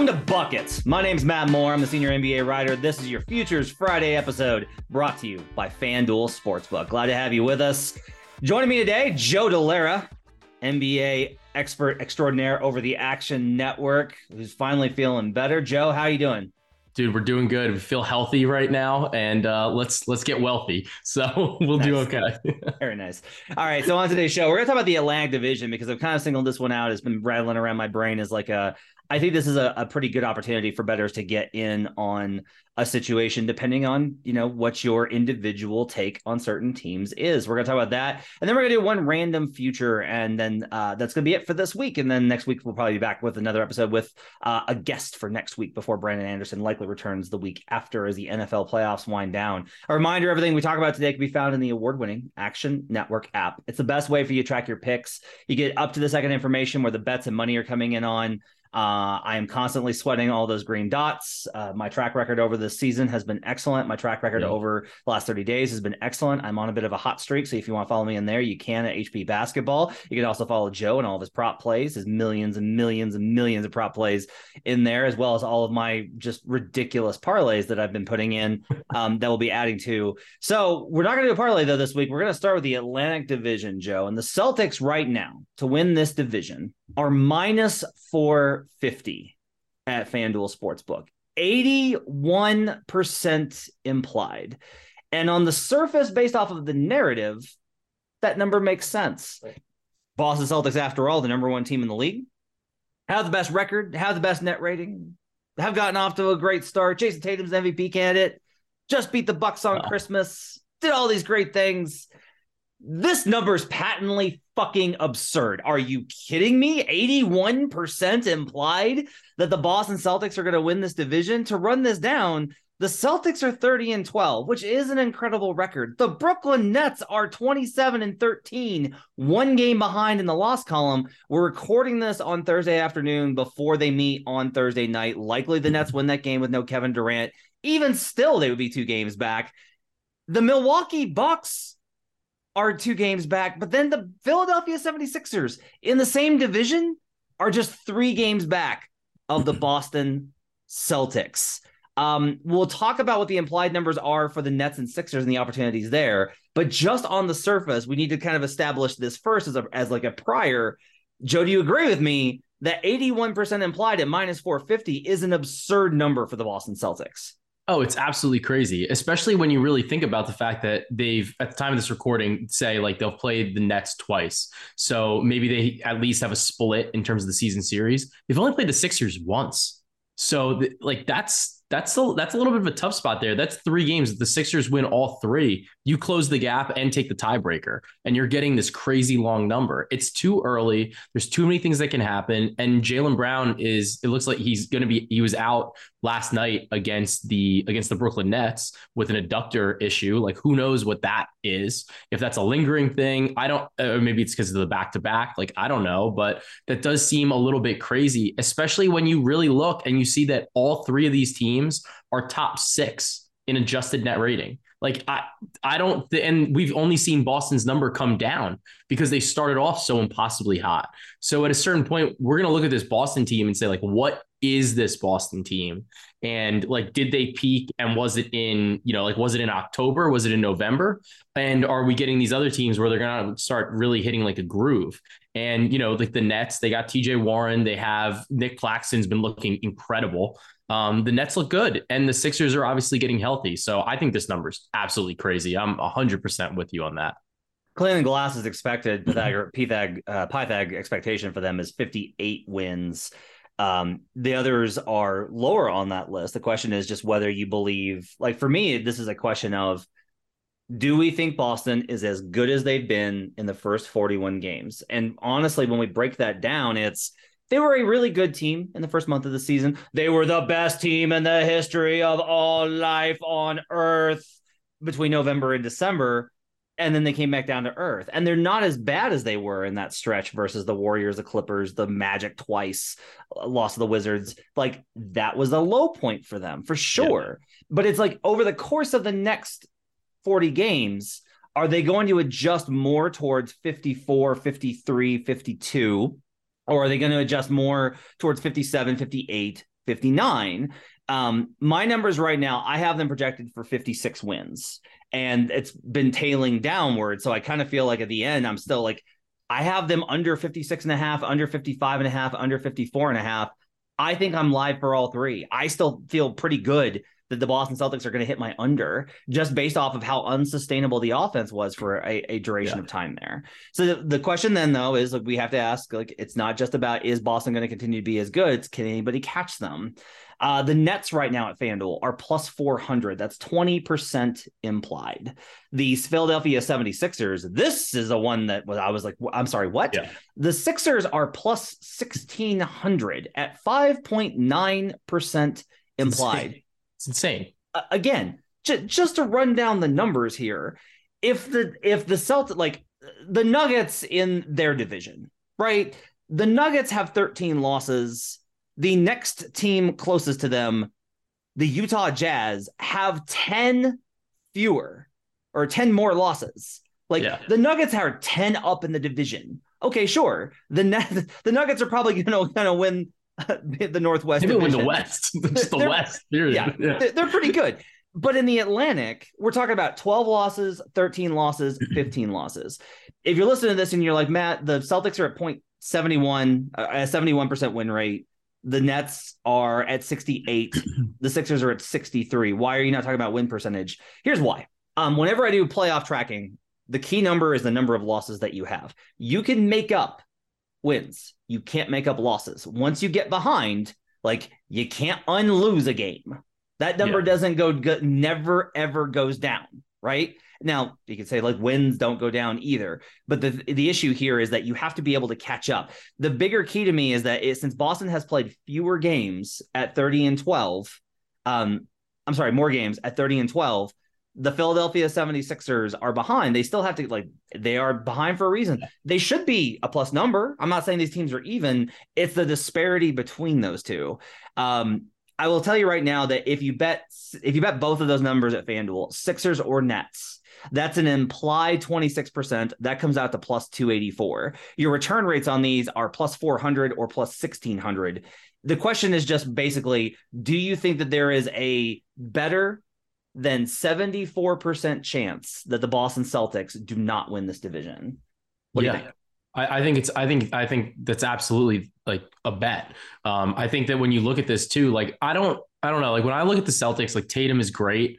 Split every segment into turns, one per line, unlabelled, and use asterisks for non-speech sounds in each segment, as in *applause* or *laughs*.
Welcome to Buckets. My name's Matt Moore. I'm the senior NBA writer. This is your Futures Friday episode brought to you by FanDuel Sportsbook. Glad to have you with us. Joining me today, Joe Dellera, NBA expert extraordinaire over the Action Network, who's finally feeling better. Joe, how are you doing?
dude we're doing good we feel healthy right now and uh, let's let's get wealthy *laughs* so we'll do okay *laughs*
Very nice. All right. So on today's show, we're gonna talk about the Atlantic Division because I've kind of singled this one out. It's been rattling around my brain as like a. I think this is a, a pretty good opportunity for bettors to get in on a situation, depending on you know what your individual take on certain teams is. We're gonna talk about that, and then we're gonna do one random future, and then uh, that's gonna be it for this week. And then next week we'll probably be back with another episode with uh, a guest for next week before Brandon Anderson likely returns the week after as the NFL playoffs wind down. A reminder everything we talk about today can be found in the award winning Action Network app. It's the best way for you to track your picks. You get up to the second information where the bets and money are coming in on. Uh, I am constantly sweating all those green dots. Uh, my track record over this season has been excellent. My track record
Yeah.
over the last 30 days has been excellent. I'm on a bit of a hot streak. So if you want to follow me in there, you can at HP Basketball. You can also follow Joe and all of his prop plays, his millions and millions and millions of prop plays in there, as well as all of my just ridiculous parlays that I've been putting in *laughs* um, that we'll be adding to. So we're not going to do a parlay though this week. We're going to start with the Atlantic Division, Joe. And the Celtics right now to win this division are minus 450 at FanDuel Sportsbook. 81% implied. And on the surface, based off of the narrative, that number makes sense. Boston Celtics, after all, the number one team in the league, have the best record, have the best net rating, have gotten off to a great start. Jayson Tatum's MVP candidate, just beat the Bucks on
Wow.
Christmas, did all these great things. This number is patently fucking absurd. Are you kidding me? 81% implied that the Boston Celtics are going to win this division. To run this down, the Celtics are 30 and 12, which is an incredible record. The Brooklyn Nets are 27 and 13, one game behind in the loss column. We're recording this on Thursday afternoon before they meet on Thursday night. Likely the Nets win that game with no Kevin Durant. Even still, they would be two games back. The Milwaukee Bucks are two games back, but then the Philadelphia 76ers in the same division are just three games back of the *laughs* Boston Celtics. Um, we'll talk about what the implied numbers are for the Nets and Sixers and the opportunities there. But just on the surface, we need to kind of establish this first as a as like a prior. Joe, do you agree with me that 81% implied at minus 450 is an absurd number for the Boston Celtics?
Oh, it's absolutely crazy, especially when you really think about the fact that they've, at the time of this recording, say like they'll play the Nets twice. So maybe they at least have a split in terms of the season series. They've only played the Sixers once. So th- like that's that's a, that's a little bit of a tough spot there. That's three games. The Sixers win all three, you close the gap and take the tiebreaker, and you're getting this crazy long number. It's too early. There's too many things that can happen. And Jaylen Brown is, it looks like he's going to be, he was out last night against the against the Brooklyn Nets with an adductor issue. Like who knows what that is? If that's a lingering thing, I don't. Maybe it's because of the back to back. Like I don't know, but that does seem a little bit crazy, especially when you really look and you see that all three of these teams are top six in adjusted net rating. Like I, I don't, and we've only seen Boston's number come down because they started off so impossibly hot. So at a certain point, we're gonna look at this Boston team and say like, what is this Boston team? And like, did they peak? And was it in, you know, like, was it in October? Was it in November? And are we getting these other teams where they're gonna start really hitting like a groove? And you know, like the Nets, they got TJ Warren, they have Nick Claxton's been looking incredible. Um, the Nets look good, and the Sixers are obviously getting healthy. So I think this number is absolutely crazy. I'm 100% with you on that.
Cleaning the Glass is expected, *clears throat* Pythag, Pythag, uh, Pythag expectation for them is 58 wins. Um, the others are lower on that list. The question is just whether you believe, like for me, this is a question of do we think Boston is as good as they've been in the first 41 games? And honestly, when we break that down, it's they were a really good team in the first month of the season. They were the best team in the history of all life on earth between November and December. And then they came back down to earth. And they're not as bad as they were in that stretch versus the Warriors, the Clippers, the Magic twice, loss of the Wizards. Like that was a low point for them for sure. Yeah. But it's like over the course of the next 40 games, are they going to adjust more towards 54, 53, 52? Or are they going to adjust more towards 57, 58, 59? Um, my numbers right now, I have them projected for 56 wins, and it's been tailing downward. So I kind of feel like at the end, I'm still like, I have them under 56 and a half, under 55 and a half, under 54 and a half. I think I'm live for all three. I still feel pretty good that the Boston Celtics are going to hit my under just based off of how unsustainable the offense was for a, a duration yeah. of time there. So the, the, question then though is like we have to ask like it's not just about is Boston going to continue to be as good? It's can anybody catch them? Uh, the Nets right now at FanDuel are plus 400. That's 20% implied. These Philadelphia 76ers, this is the one that was, I was like, I'm sorry, what? Yeah. The Sixers are plus 1600 at 5.9% implied.
It's insane.
Uh, again, j- just to run down the numbers here, if the if the Celtic like the Nuggets in their division, right? The Nuggets have 13 losses. The next team closest to them, the Utah Jazz, have 10 fewer or 10 more losses. Like yeah. the Nuggets are 10 up in the division. Okay, sure. The *laughs* the Nuggets are probably going to kind of win *laughs* the Northwest.
Maybe win the West, *laughs* just the West.
Period. Yeah, yeah, they're pretty good. But in the Atlantic, we're talking about 12 losses, 13 losses, *laughs* 15 losses. If you're listening to this and you're like, Matt, the Celtics are at point 71, uh, a 71% win rate. The Nets are at 68. *clears throat* the Sixers are at 63. Why are you not talking about win percentage? Here's why. Um, whenever I do playoff tracking, the key number is the number of losses that you have. You can make up wins. You can't make up losses. Once you get behind, like you can't unlose a game. That number yeah. doesn't go, go never ever goes down, right? Now, you could say like wins don't go down either, but the the issue here is that you have to be able to catch up. The bigger key to me is that it, since Boston has played fewer games at 30 and 12, um I'm sorry, more games at 30 and 12, the Philadelphia 76ers are behind. They still have to like they are behind for a reason. They should be a plus number. I'm not saying these teams are even. It's the disparity between those two. Um, I will tell you right now that if you bet if you bet both of those numbers at FanDuel, Sixers or Nets, that's an implied 26%. That comes out to plus 284. Your return rates on these are plus 400 or plus 1600. The question is just basically, do you think that there is a better than 74% chance that the Boston Celtics do not win this division. What yeah. do you think?
I, I, think it's I think I think that's absolutely like a bet. Um, I think that when you look at this too, like I don't I don't know, like when I look at the Celtics, like Tatum is great.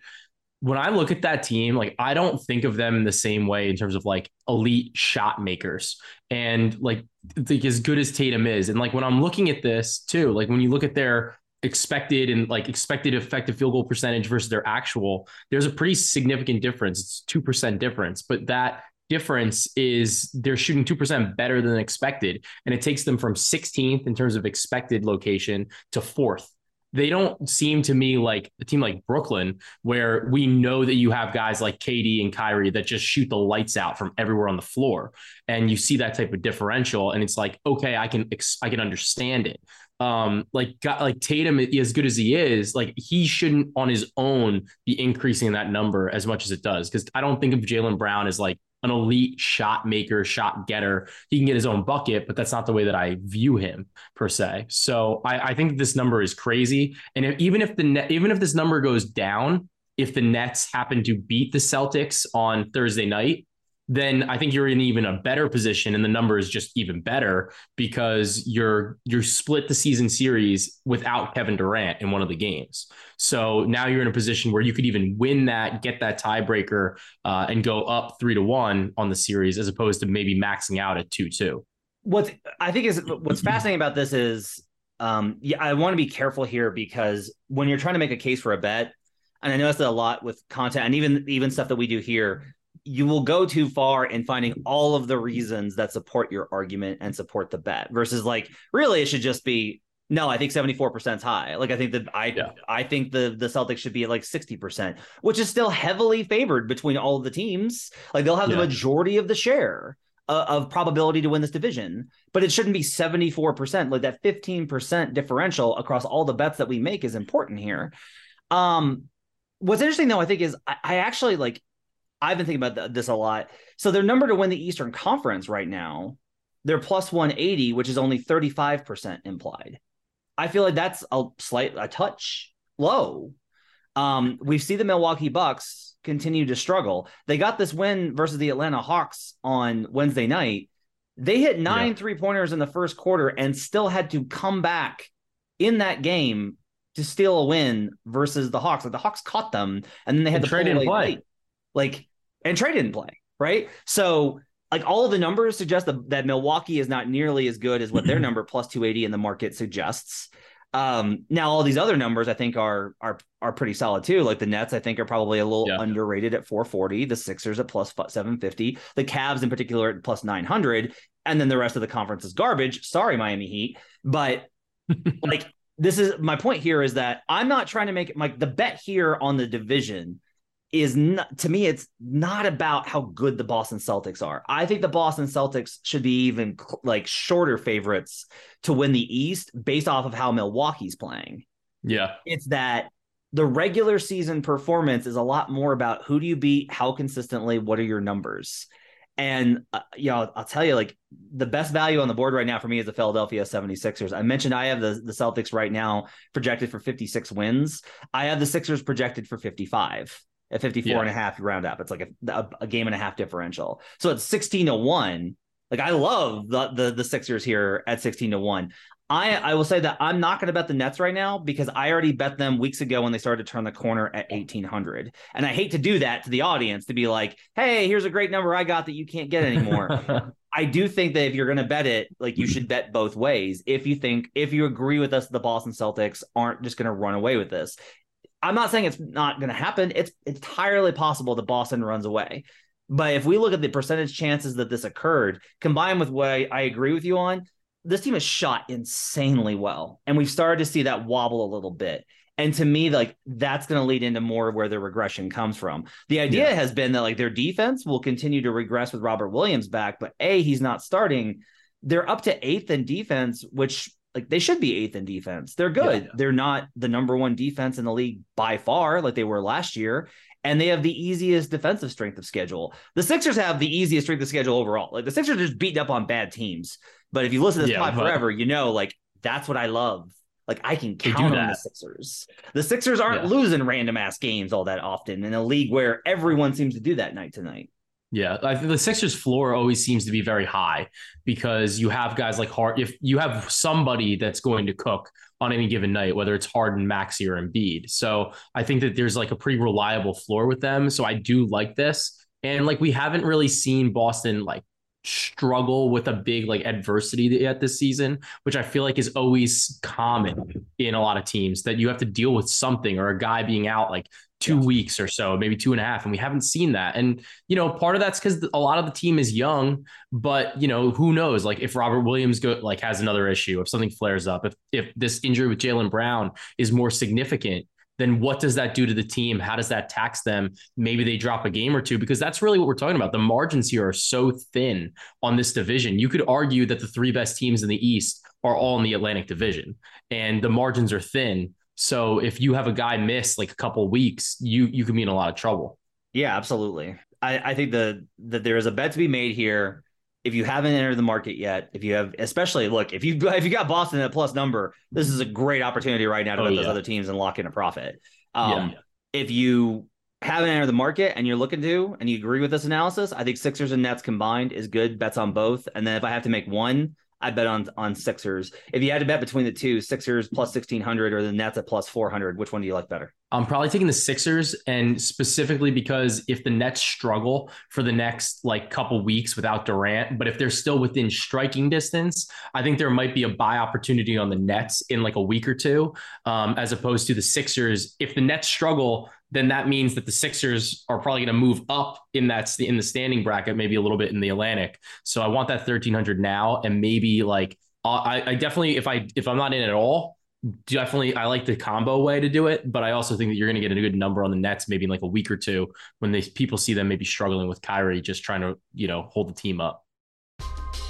When I look at that team, like I don't think of them in the same way in terms of like elite shot makers and like, like as good as Tatum is. And like when I'm looking at this too, like when you look at their expected and like expected effective field goal percentage versus their actual, there's a pretty significant difference. It's two percent difference, but that difference is they're shooting 2% better than expected. And it takes them from 16th in terms of expected location to fourth. They don't seem to me like a team like Brooklyn, where we know that you have guys like KD and Kyrie that just shoot the lights out from everywhere on the floor. And you see that type of differential. And it's like, okay, I can, I can understand it um, like like Tatum, as good as he is, like he shouldn't on his own be increasing that number as much as it does. Because I don't think of Jaylen Brown as like an elite shot maker, shot getter. He can get his own bucket, but that's not the way that I view him per se. So I, I think this number is crazy. And if, even if the net, even if this number goes down, if the Nets happen to beat the Celtics on Thursday night, then I think you're in even a better position, and the number is just even better because you're you're split the season series without Kevin Durant in one of the games. So now you're in a position where you could even win that, get that tiebreaker, uh, and go up three to one on the series, as opposed to maybe maxing out at two two.
What I think is what's fascinating about this is, um, yeah, I want to be careful here because when you're trying to make a case for a bet, and I notice that a lot with content and even even stuff that we do here you will go too far in finding all of the reasons that support your argument and support the bet versus like really it should just be no, I think 74% is high. Like I think that I yeah. I think the the Celtics should be at like 60%, which is still heavily favored between all of the teams. Like they'll have yeah. the majority of the share uh, of probability to win this division, but it shouldn't be 74%. Like that 15% differential across all the bets that we make is important here. Um what's interesting though I think is I, I actually like I've been thinking about this a lot. So their number to win the Eastern Conference right now, they're plus 180, which is only 35% implied. I feel like that's a slight a touch low. Um, we see the Milwaukee Bucks continue to struggle. They got this win versus the Atlanta Hawks on Wednesday night. They hit nine yeah. three pointers in the first quarter and still had to come back in that game to steal a win versus the Hawks. Like the Hawks caught them and then they had to
trade in play.
Like and Trae didn't play, right? So like all of the numbers suggest that, that Milwaukee is not nearly as good as what their number plus 280 in the market suggests. Um, now all these other numbers I think are are are pretty solid too. Like the Nets, I think are probably a little yeah. underrated at 440. The Sixers at plus 750. The Cavs in particular at plus 900, and then the rest of the conference is garbage. Sorry, Miami Heat, but *laughs* like this is my point here is that I'm not trying to make like the bet here on the division is not to me it's not about how good the Boston Celtics are. I think the Boston Celtics should be even like shorter favorites to win the East based off of how Milwaukee's playing.
Yeah.
It's that the regular season performance is a lot more about who do you beat, how consistently, what are your numbers? And uh, you know, I'll tell you like the best value on the board right now for me is the Philadelphia 76ers. I mentioned I have the the Celtics right now projected for 56 wins. I have the Sixers projected for 55 at 54 yeah. and a half, round up. It's like a, a, a, game and a half differential. So it's 16 to 1. Like I love the, the the Sixers here at 16 to 1. I I will say that I'm not going to bet the Nets right now because I already bet them weeks ago when they started to turn the corner at 1800. And I hate to do that to the audience to be like, "Hey, here's a great number I got that you can't get anymore." *laughs* I do think that if you're going to bet it, like you should bet both ways. If you think if you agree with us the Boston Celtics aren't just going to run away with this. I'm not saying it's not going to happen. It's entirely possible that Boston runs away. But if we look at the percentage chances that this occurred, combined with what I, I agree with you on, this team has shot insanely well. And we've started to see that wobble a little bit. And to me, like that's going to lead into more of where their regression comes from. The idea yeah. has been that like their defense will continue to regress with Robert Williams back, but A, he's not starting. They're up to eighth in defense, which like they should be eighth in defense. They're good. Yeah. They're not the number one defense in the league by far, like they were last year. And they have the easiest defensive strength of schedule. The Sixers have the easiest strength of schedule overall. Like the Sixers are just beaten up on bad teams. But if you listen to this yeah, pod but... forever, you know, like that's what I love. Like I can count on the Sixers. The Sixers aren't yeah. losing random ass games all that often in a league where everyone seems to do that night to night.
Yeah, I think the Sixers floor always seems to be very high because you have guys like Hart. If you have somebody that's going to cook on any given night, whether it's Harden, Maxey, or Embiid, so I think that there's like a pretty reliable floor with them. So I do like this, and like we haven't really seen Boston like struggle with a big like adversity yet this season, which I feel like is always common in a lot of teams that you have to deal with something or a guy being out like two yeah. weeks or so, maybe two and a half. And we haven't seen that. And, you know, part of that's because a lot of the team is young, but, you know, who knows? Like if Robert Williams go, like has another issue, if something flares up, if, if this injury with Jaylen Brown is more significant, then what does that do to the team? How does that tax them? Maybe they drop a game or two because that's really what we're talking about. The margins here are so thin on this division. You could argue that the three best teams in the East are all in the Atlantic Division and the margins are thin. So if you have a guy miss like a couple weeks, you you could be in a lot of trouble.
Yeah, absolutely. I, I think the that there is a bet to be made here. If you haven't entered the market yet, if you have, especially look, if you if you got Boston at a plus number, this is a great opportunity right now to oh, bet yeah. those other teams and lock in a profit. Um, yeah. If you haven't entered the market and you're looking to, and you agree with this analysis, I think Sixers and Nets combined is good bets on both. And then if I have to make one, I bet on on Sixers. If you had to bet between the two, Sixers plus sixteen hundred or the Nets at plus four hundred, which one do you like better?
I'm probably taking the Sixers, and specifically because if the Nets struggle for the next like couple weeks without Durant, but if they're still within striking distance, I think there might be a buy opportunity on the Nets in like a week or two, um, as opposed to the Sixers. If the Nets struggle, then that means that the Sixers are probably going to move up in that in the standing bracket, maybe a little bit in the Atlantic. So I want that 1300 now, and maybe like I, I definitely if I if I'm not in at all, definitely I like the combo way to do it. But I also think that you're going to get a good number on the Nets, maybe in like a week or two when they people see them maybe struggling with Kyrie, just trying to you know hold the team up.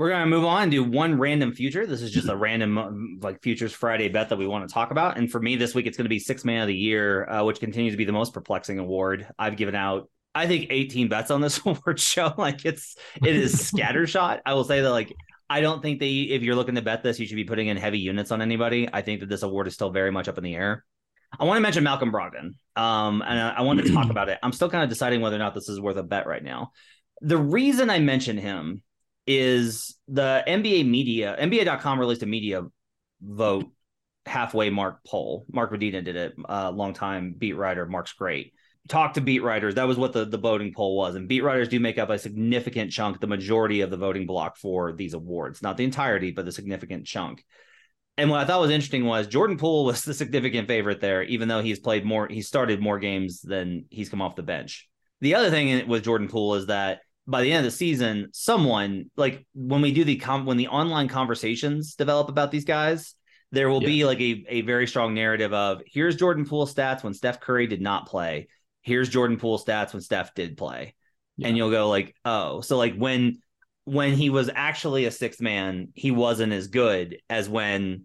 We're going to move on do one random future. This is just a random um, like futures Friday bet that we want to talk about. And for me this week, it's going to be six man of the year, uh, which continues to be the most perplexing award. I've given out, I think 18 bets on this *laughs* award show. Like it's, it is scattershot. I will say that like, I don't think that if you're looking to bet this, you should be putting in heavy units on anybody. I think that this award is still very much up in the air. I want to mention Malcolm Brogdon. Um, and I, I want to talk about it. I'm still kind of deciding whether or not this is worth a bet right now. The reason I mention him is the NBA media, NBA.com released a media vote halfway mark poll. Mark Medina did it, a uh, long time beat writer. Mark's great. Talk to beat writers. That was what the, the voting poll was. And beat writers do make up a significant chunk, the majority of the voting block for these awards. Not the entirety, but the significant chunk. And what I thought was interesting was Jordan Poole was *laughs* the significant favorite there, even though he's played more, he started more games than he's come off the bench. The other thing with Jordan Poole is that by the end of the season, someone like when we do the com- when the online conversations develop about these guys, there will yeah. be like a, a very strong narrative of here's Jordan Poole stats when Steph Curry did not play. Here's Jordan Poole stats when Steph did play. Yeah. And you'll go like, oh, so like when when he was actually a sixth man, he wasn't as good as when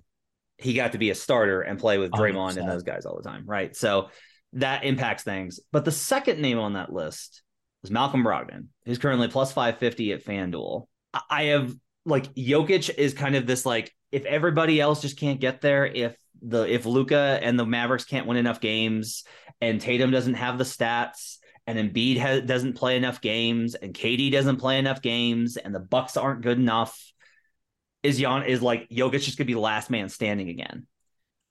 he got to be a starter and play with Draymond 100%. and those guys all the time, right? So that impacts things. But the second name on that list was Malcolm Brogdon, who's currently plus 550 at FanDuel. I have like Jokic is kind of this like if everybody else just can't get there, if the if Luka and the Mavericks can't win enough games, and Tatum doesn't have the stats, and Embiid has, doesn't play enough games, and KD doesn't play enough games, and the Bucks aren't good enough, is Jan is like Jokic just gonna be the last man standing again.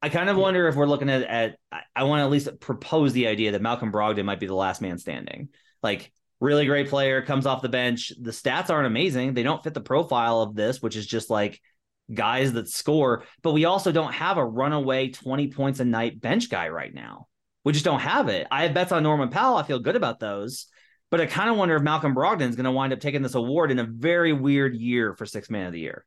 I kind of wonder if we're looking at at I want to at least propose the idea that Malcolm Brogdon might be the last man standing. Like really great player, comes off the bench. The stats aren't amazing. They don't fit the profile of this, which is just like guys that score. But we also don't have a runaway 20 points a night bench guy right now. We just don't have it. I have bets on Norman Powell. I feel good about those. But I kind of wonder if Malcolm Brogdon is going to wind up taking this award in a very weird year for six man of the year.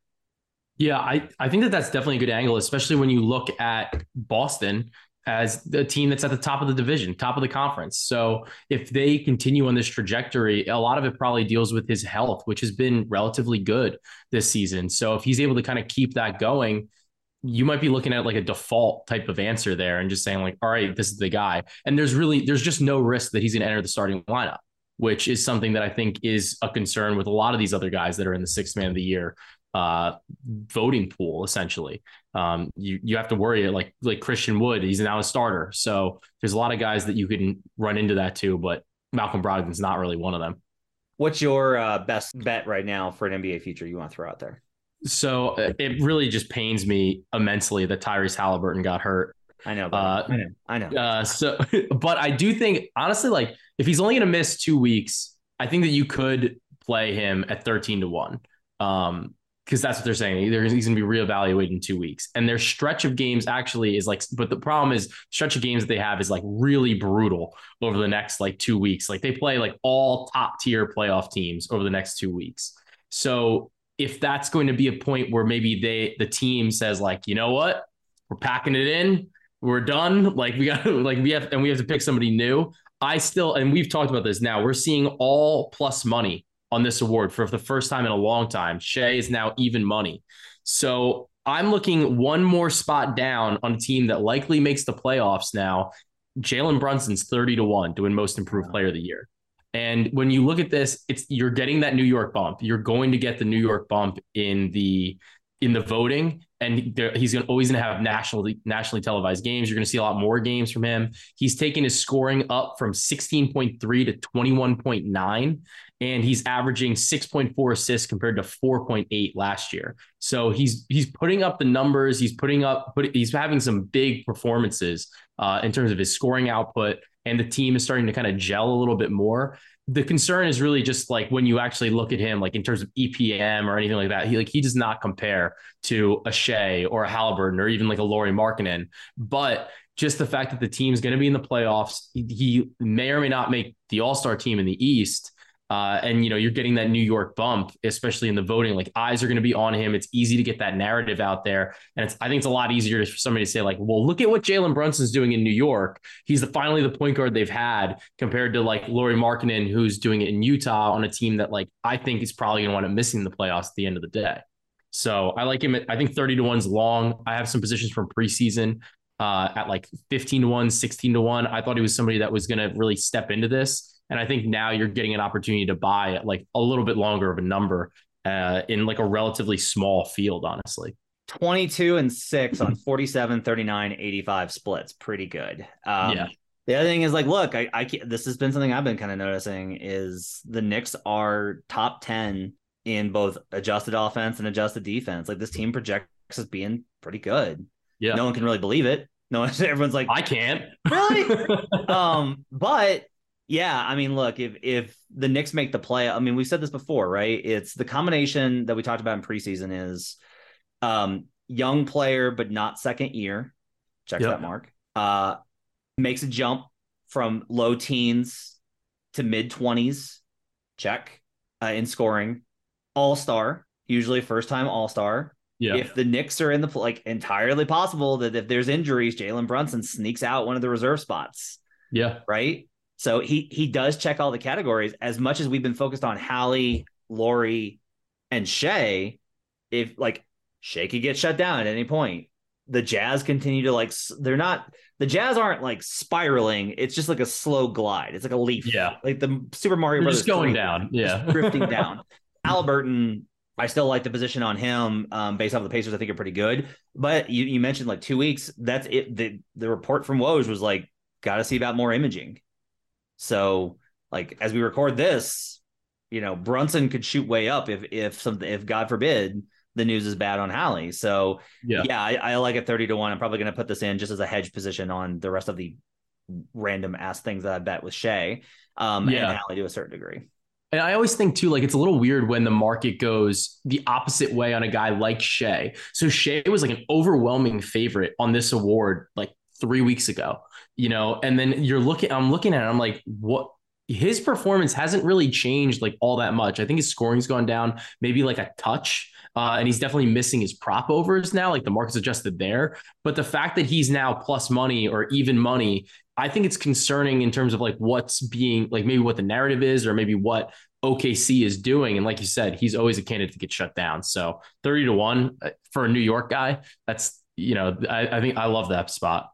Yeah, I, I think that that's definitely a good angle, especially when you look at Boston as the team that's at the top of the division, top of the conference. So if they continue on this trajectory, a lot of it probably deals with his health, which has been relatively good this season. So if he's able to kind of keep that going, you might be looking at like a default type of answer there and just saying like, all right, this is the guy. And there's really there's just no risk that he's going to enter the starting lineup, which is something that I think is a concern with a lot of these other guys that are in the sixth man of the year uh, voting pool essentially. Um, you you have to worry like like Christian Wood, he's now a starter. So there's a lot of guys that you can run into that too, but Malcolm Brogdon's not really one of them.
What's your uh, best bet right now for an NBA future you want to throw out there?
So uh, it really just pains me immensely that Tyrese Halliburton got hurt.
I know, uh, I know, I know.
Uh, so, *laughs* but I do think honestly, like if he's only going to miss two weeks, I think that you could play him at thirteen to one. Um, because that's what they're saying. Either he's going to be reevaluated in two weeks, and their stretch of games actually is like. But the problem is, stretch of games that they have is like really brutal over the next like two weeks. Like they play like all top tier playoff teams over the next two weeks. So if that's going to be a point where maybe they the team says like, you know what, we're packing it in, we're done. Like we got *laughs* like we have and we have to pick somebody new. I still and we've talked about this now. We're seeing all plus money on this award for the first time in a long time. Shai is now even money. So I'm looking one more spot down on a team that likely makes the playoffs now. Jalen Brunson's 30 to 1 to win most improved player of the year. And when you look at this, it's you're getting that New York bump. You're going to get the New York bump in the in the voting, and he's going always going to have nationally nationally televised games. You're going to see a lot more games from him. He's taken his scoring up from 16.3 to 21.9, and he's averaging 6.4 assists compared to 4.8 last year. So he's he's putting up the numbers. He's putting up, but he's having some big performances uh, in terms of his scoring output, and the team is starting to kind of gel a little bit more the concern is really just like when you actually look at him, like in terms of EPM or anything like that, he like he does not compare to a Shai or a Halliburton or even like a Lauri Markkanen. But just the fact that the team's going to be in the playoffs, he, he may or may not make the All Star team in the East. Uh, and you know you're getting that New York bump, especially in the voting. Like eyes are going to be on him. It's easy to get that narrative out there, and it's I think it's a lot easier for somebody to say like, well, look at what Jalen Brunson's doing in New York. He's the, finally the point guard they've had compared to like Lauri Markkanen, who's doing it in Utah on a team that like I think is probably going to wind up missing the playoffs at the end of the day. So I like him. At, I think 30 to one's long. I have some positions from preseason uh, at like 15 to one, 16 to one. I thought he was somebody that was going to really step into this. And I think now you're getting an opportunity to buy at like a little bit longer of a number uh, in like a relatively small field, honestly.
22 and 6 on 47, 39, 85 splits. Pretty good. Um, yeah. The other thing is like, look, I, I this has been something I've been kind of noticing is the Knicks are top 10 in both adjusted offense and adjusted defense. Like this team projects as being pretty good. Yeah. No one can really believe it. No one, *laughs* everyone's like,
I can't.
Really? *laughs* um, but yeah, I mean, look, if if the Knicks make the play, I mean, we've said this before, right? It's the combination that we talked about in preseason is um young player but not second year. Check yep. that mark. Uh makes a jump from low teens to mid 20s. Check. Uh, in scoring. All-star, usually first time all-star. Yeah. If the Knicks are in the like entirely possible that if there's injuries, Jalen Brunson sneaks out one of the reserve spots.
Yeah.
Right. So he he does check all the categories. As much as we've been focused on Hallie, Lauri, and Shai, if like Shai could get shut down at any point. The Jazz continue to like they're not the Jazz aren't like spiraling. It's just like a slow glide. It's like a leaf.
Yeah.
Like the Super Mario
Brothers just going down. Yeah.
drifting *laughs* down. Halliburton, I still like the position on him um, based off the Pacers. I think are pretty good. But you, you mentioned like two weeks. That's it. The the report from Woj was like, got to see about more imaging. So, like as we record this, you know, Brunson could shoot way up if if something if God forbid the news is bad on Hallie. So yeah, yeah, I, I like it 30 to 1. I'm probably gonna put this in just as a hedge position on the rest of the random ass things that I bet with Shai. Um yeah. and Hallie to a certain degree.
And I always think too, like it's a little weird when the market goes the opposite way on a guy like Shai. So Shai was like an overwhelming favorite on this award like three weeks ago, you know, and then you're looking, I'm looking at it, I'm like, what? His performance hasn't really changed like all that much. I think his scoring's gone down maybe like a touch. Uh, and he's definitely missing his prop overs now. Like the market's adjusted there. But the fact that he's now plus money or even money, I think it's concerning in terms of like what's being like maybe what the narrative is or maybe what OKC is doing. And like you said, he's always a candidate to get shut down. So 30 to one uh, for a New York guy, that's, you know, I, I think I love that spot.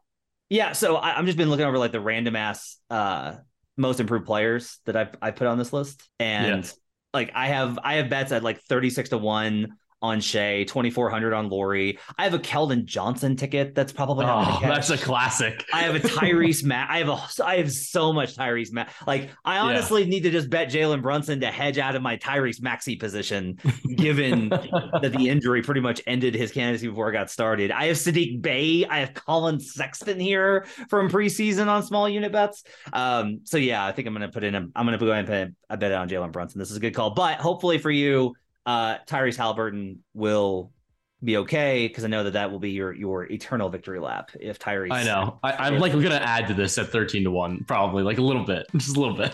Yeah. So I, I'm just been looking over like the random ass uh, most improved players that I've, I put on this list. And yeah. like I have, I have bets at like 36 to one on Shai, 2400 on Lauri. I have a Keldon Johnson ticket that's probably
not oh, that's a classic.
I have a Tyrese Matt. I have a I have so much Tyrese Matt. Like I honestly yeah. need to just bet Jalen Brunson to hedge out of my Tyrese Maxey position, given *laughs* that the injury pretty much ended his candidacy before it got started. I have Saddiq Bey. I have Collin Sexton here from preseason on small unit bets. Um, so yeah, I think I'm gonna put in a I'm gonna go ahead and put a bet on Jalen Brunson. This is a good call. But hopefully for you, uh, Tyrese Halliburton will be okay because I know that that will be your your eternal victory lap if Tyrese.
I know. I, am like we're gonna add to this at 13 to one, probably like a little bit, *laughs* just a little bit.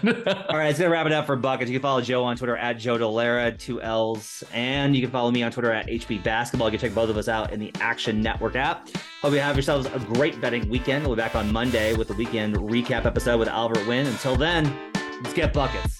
All right, it's gonna wrap it up for buckets. You can follow Joe on Twitter at Joe Dellera, two L's, and you can follow me on Twitter at HP Basketball. You can check both of us out in the Action Network app. Hope you have yourselves a great betting weekend. We'll be back on Monday with the weekend recap episode with Albert Wynn. Until then, let's get buckets.